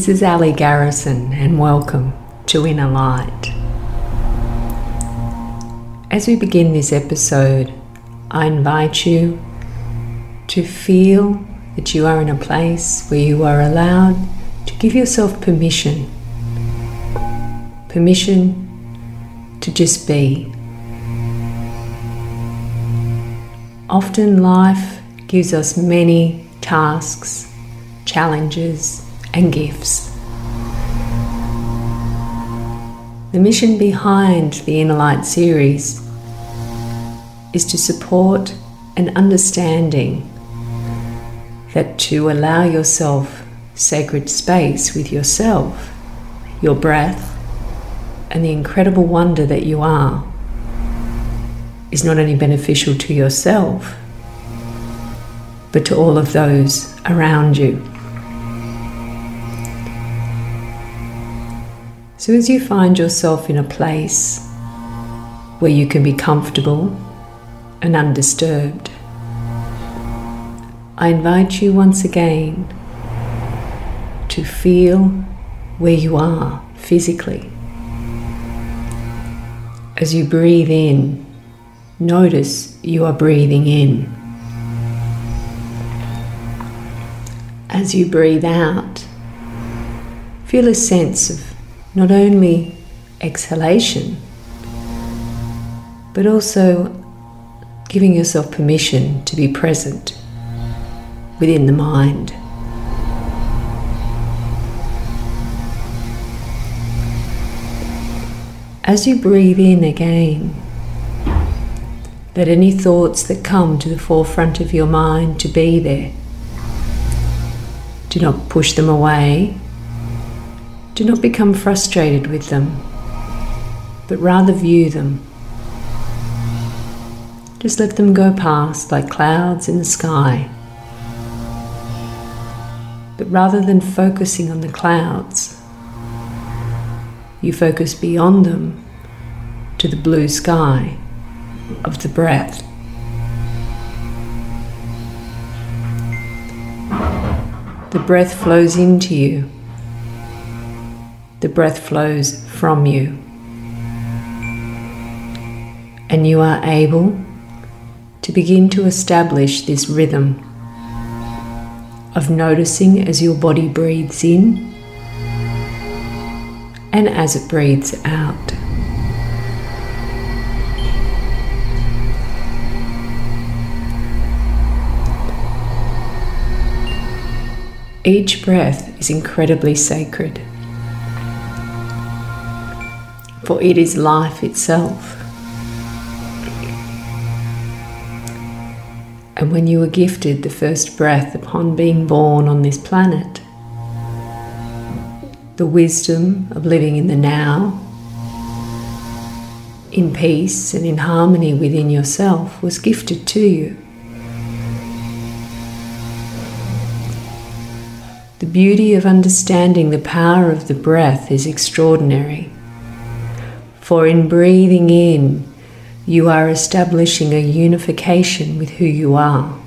This is Ali Garrison, and welcome to Inner Light. As we begin this episode, I invite you to feel that you are in a place where you are allowed to give yourself permission. Permission to just be. Often life gives us many tasks, challenges, and gifts. The mission behind the Inner Light series is to support an understanding that to allow yourself sacred space with yourself, your breath, and the incredible wonder that you are is not only beneficial to yourself, but to all of those around you. So, as you find yourself in a place where you can be comfortable and undisturbed, I invite you once again to feel where you are physically. As you breathe in, notice you are breathing in. As you breathe out, feel a sense of not only exhalation, but also giving yourself permission to be present within the mind. As you breathe in again, let any thoughts that come to the forefront of your mind to be there. Do not push them away do not become frustrated with them, but rather view them. Just let them go past like clouds in the sky. But rather than focusing on the clouds, you focus beyond them to the blue sky of the breath. The breath flows into you the breath flows from you. And you are able to begin to establish this rhythm of noticing as your body breathes in and as it breathes out. Each breath is incredibly sacred for it is life itself. And when you were gifted the first breath upon being born on this planet, the wisdom of living in the now, in peace and in harmony within yourself, was gifted to you. The beauty of understanding the power of the breath is extraordinary. For in breathing in, you are establishing a unification with who you are.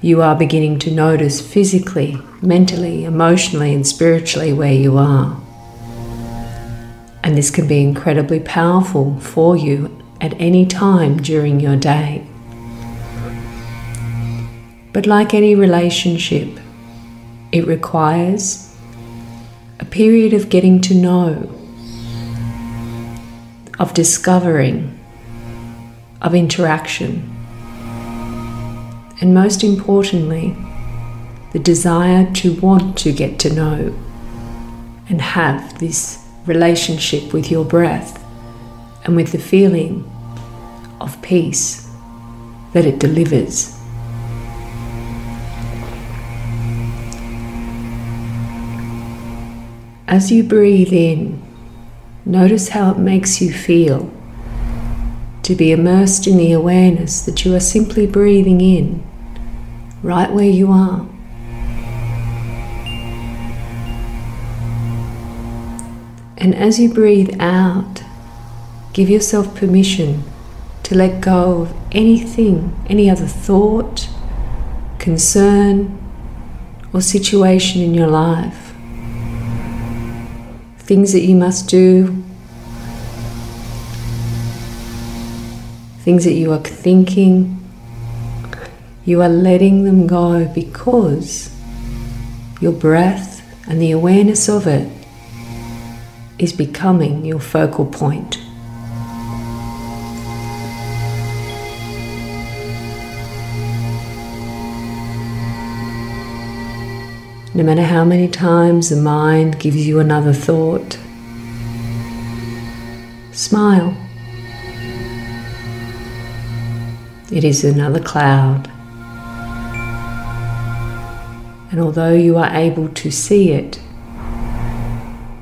You are beginning to notice physically, mentally, emotionally, and spiritually where you are. And this can be incredibly powerful for you at any time during your day. But like any relationship, it requires a period of getting to know of discovering, of interaction, and most importantly, the desire to want to get to know and have this relationship with your breath and with the feeling of peace that it delivers. As you breathe in, Notice how it makes you feel to be immersed in the awareness that you are simply breathing in right where you are. And as you breathe out, give yourself permission to let go of anything, any other thought, concern, or situation in your life. Things that you must do, things that you are thinking, you are letting them go because your breath and the awareness of it is becoming your focal point. No matter how many times the mind gives you another thought, smile. It is another cloud. And although you are able to see it,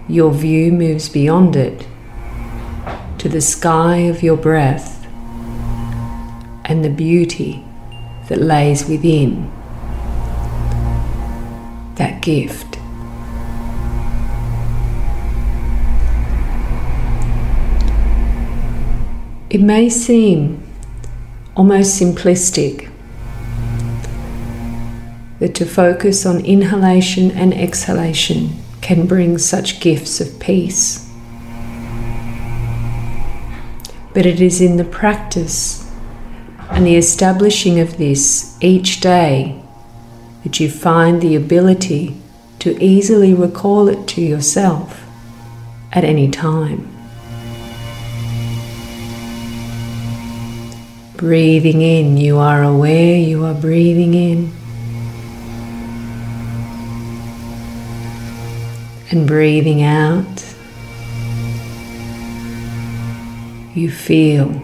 your view moves beyond it to the sky of your breath and the beauty that lays within that gift. It may seem almost simplistic that to focus on inhalation and exhalation can bring such gifts of peace. But it is in the practice and the establishing of this each day that you find the ability to easily recall it to yourself at any time. Breathing in, you are aware you are breathing in. And breathing out, you feel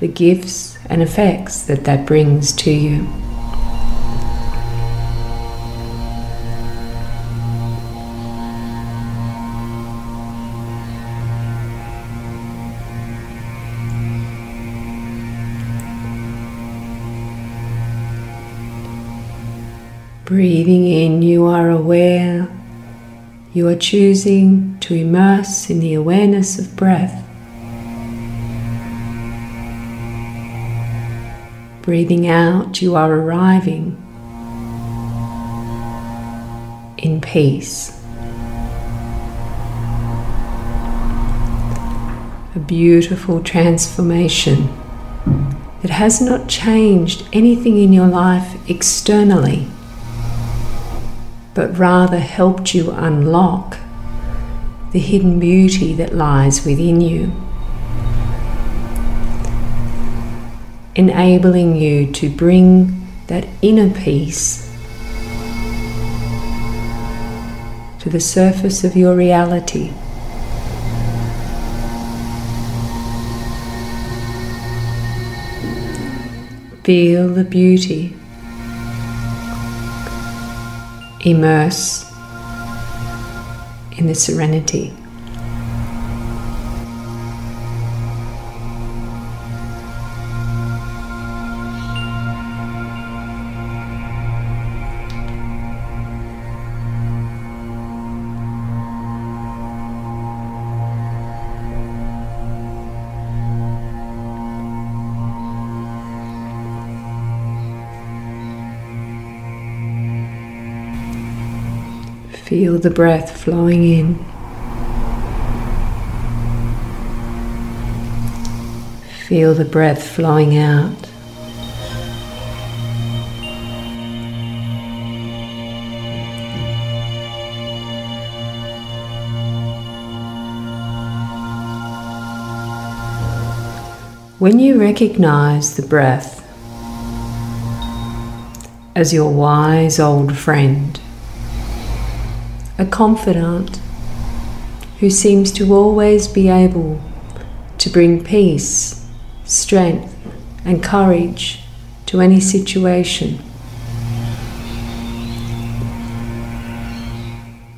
the gifts and effects that that brings to you. Breathing in, you are aware. You are choosing to immerse in the awareness of breath. Breathing out, you are arriving in peace. A beautiful transformation that has not changed anything in your life externally but rather helped you unlock the hidden beauty that lies within you, enabling you to bring that inner peace to the surface of your reality. Feel the beauty immerse in the serenity. Feel the breath flowing in. Feel the breath flowing out. When you recognize the breath as your wise old friend, a confidant who seems to always be able to bring peace, strength, and courage to any situation.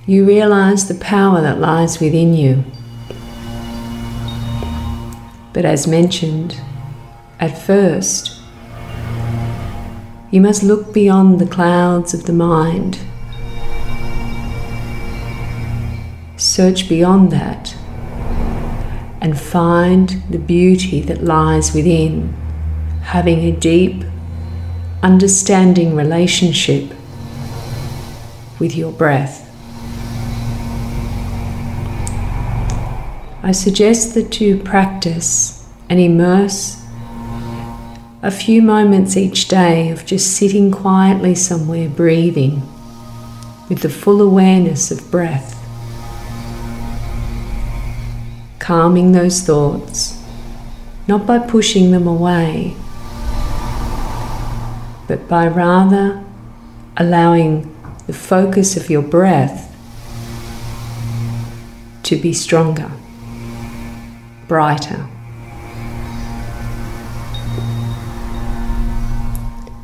You realize the power that lies within you. But as mentioned, at first, you must look beyond the clouds of the mind Search beyond that and find the beauty that lies within, having a deep understanding relationship with your breath. I suggest that you practice and immerse a few moments each day of just sitting quietly somewhere breathing with the full awareness of breath. Calming those thoughts, not by pushing them away, but by rather allowing the focus of your breath to be stronger, brighter.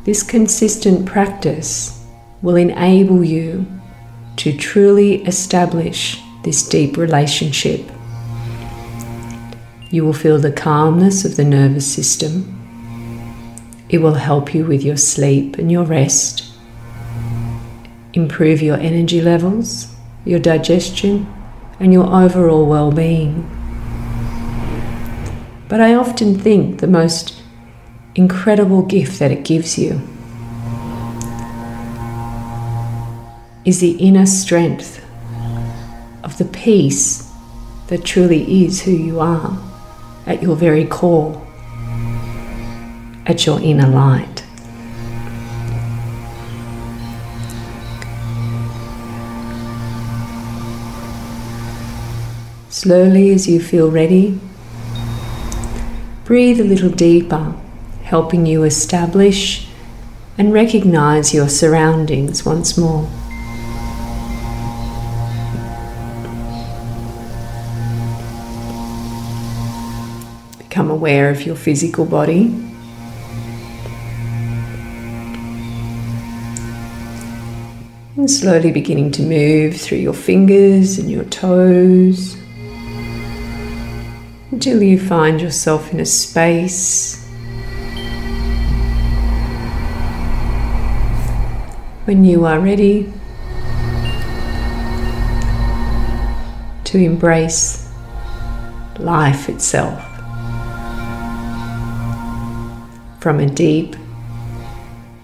This consistent practice will enable you to truly establish this deep relationship. You will feel the calmness of the nervous system. It will help you with your sleep and your rest, improve your energy levels, your digestion, and your overall well being. But I often think the most incredible gift that it gives you is the inner strength of the peace that truly is who you are at your very core, at your inner light. Slowly, as you feel ready, breathe a little deeper helping you establish and recognize your surroundings once more. Become aware of your physical body. And slowly beginning to move through your fingers and your toes until you find yourself in a space when you are ready to embrace life itself from a deep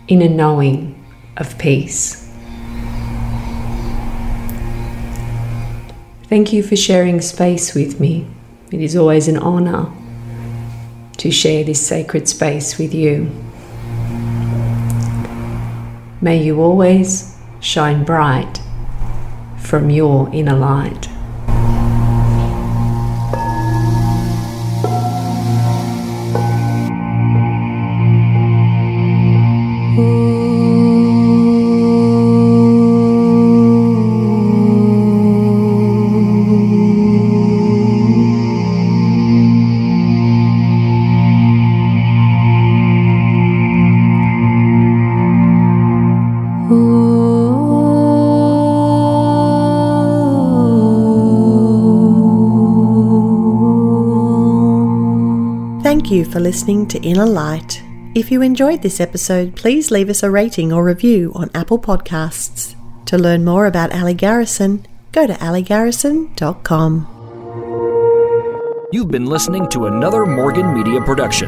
inner knowing of peace. Thank you for sharing space with me. It is always an honor to share this sacred space with you. May you always shine bright from your inner light. Thank you for listening to Inner Light. If you enjoyed this episode, please leave us a rating or review on Apple Podcasts. To learn more about Ali Garrison, go to aligarrison.com. You've been listening to another Morgan Media production.